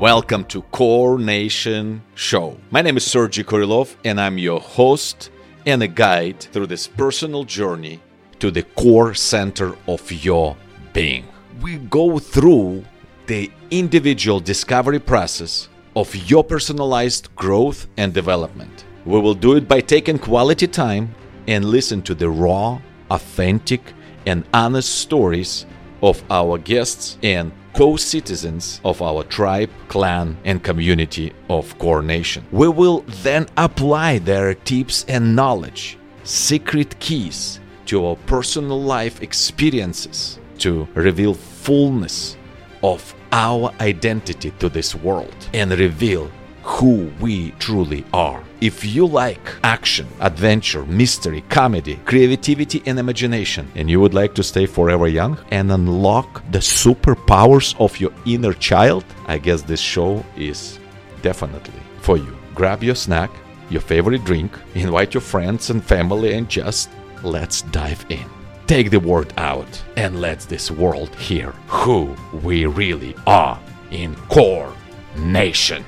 Welcome to Kore Nation Show. My name is Sergiy Korelov, and I'm your host and a guide through this personal journey to the core center of your being. We go through the individual discovery process of your personalized growth and development. We will do it by taking quality time and listen to the raw, authentic, and honest stories of our guests and co citizens of our tribe, clan, and community of Kore Nation. We will then apply their tips and knowledge, secret keys to our personal life experiences to reveal fullness of our identity to this world and reveal who we truly are. If you like action, adventure, mystery, comedy, creativity, and imagination, and you would like to stay forever young and unlock the superpowers of your inner child, I guess this show is definitely for you. Grab your snack, your favorite drink, invite your friends and family, and just let's dive in. Take the word out and let this world hear who we really are in Kore Nation.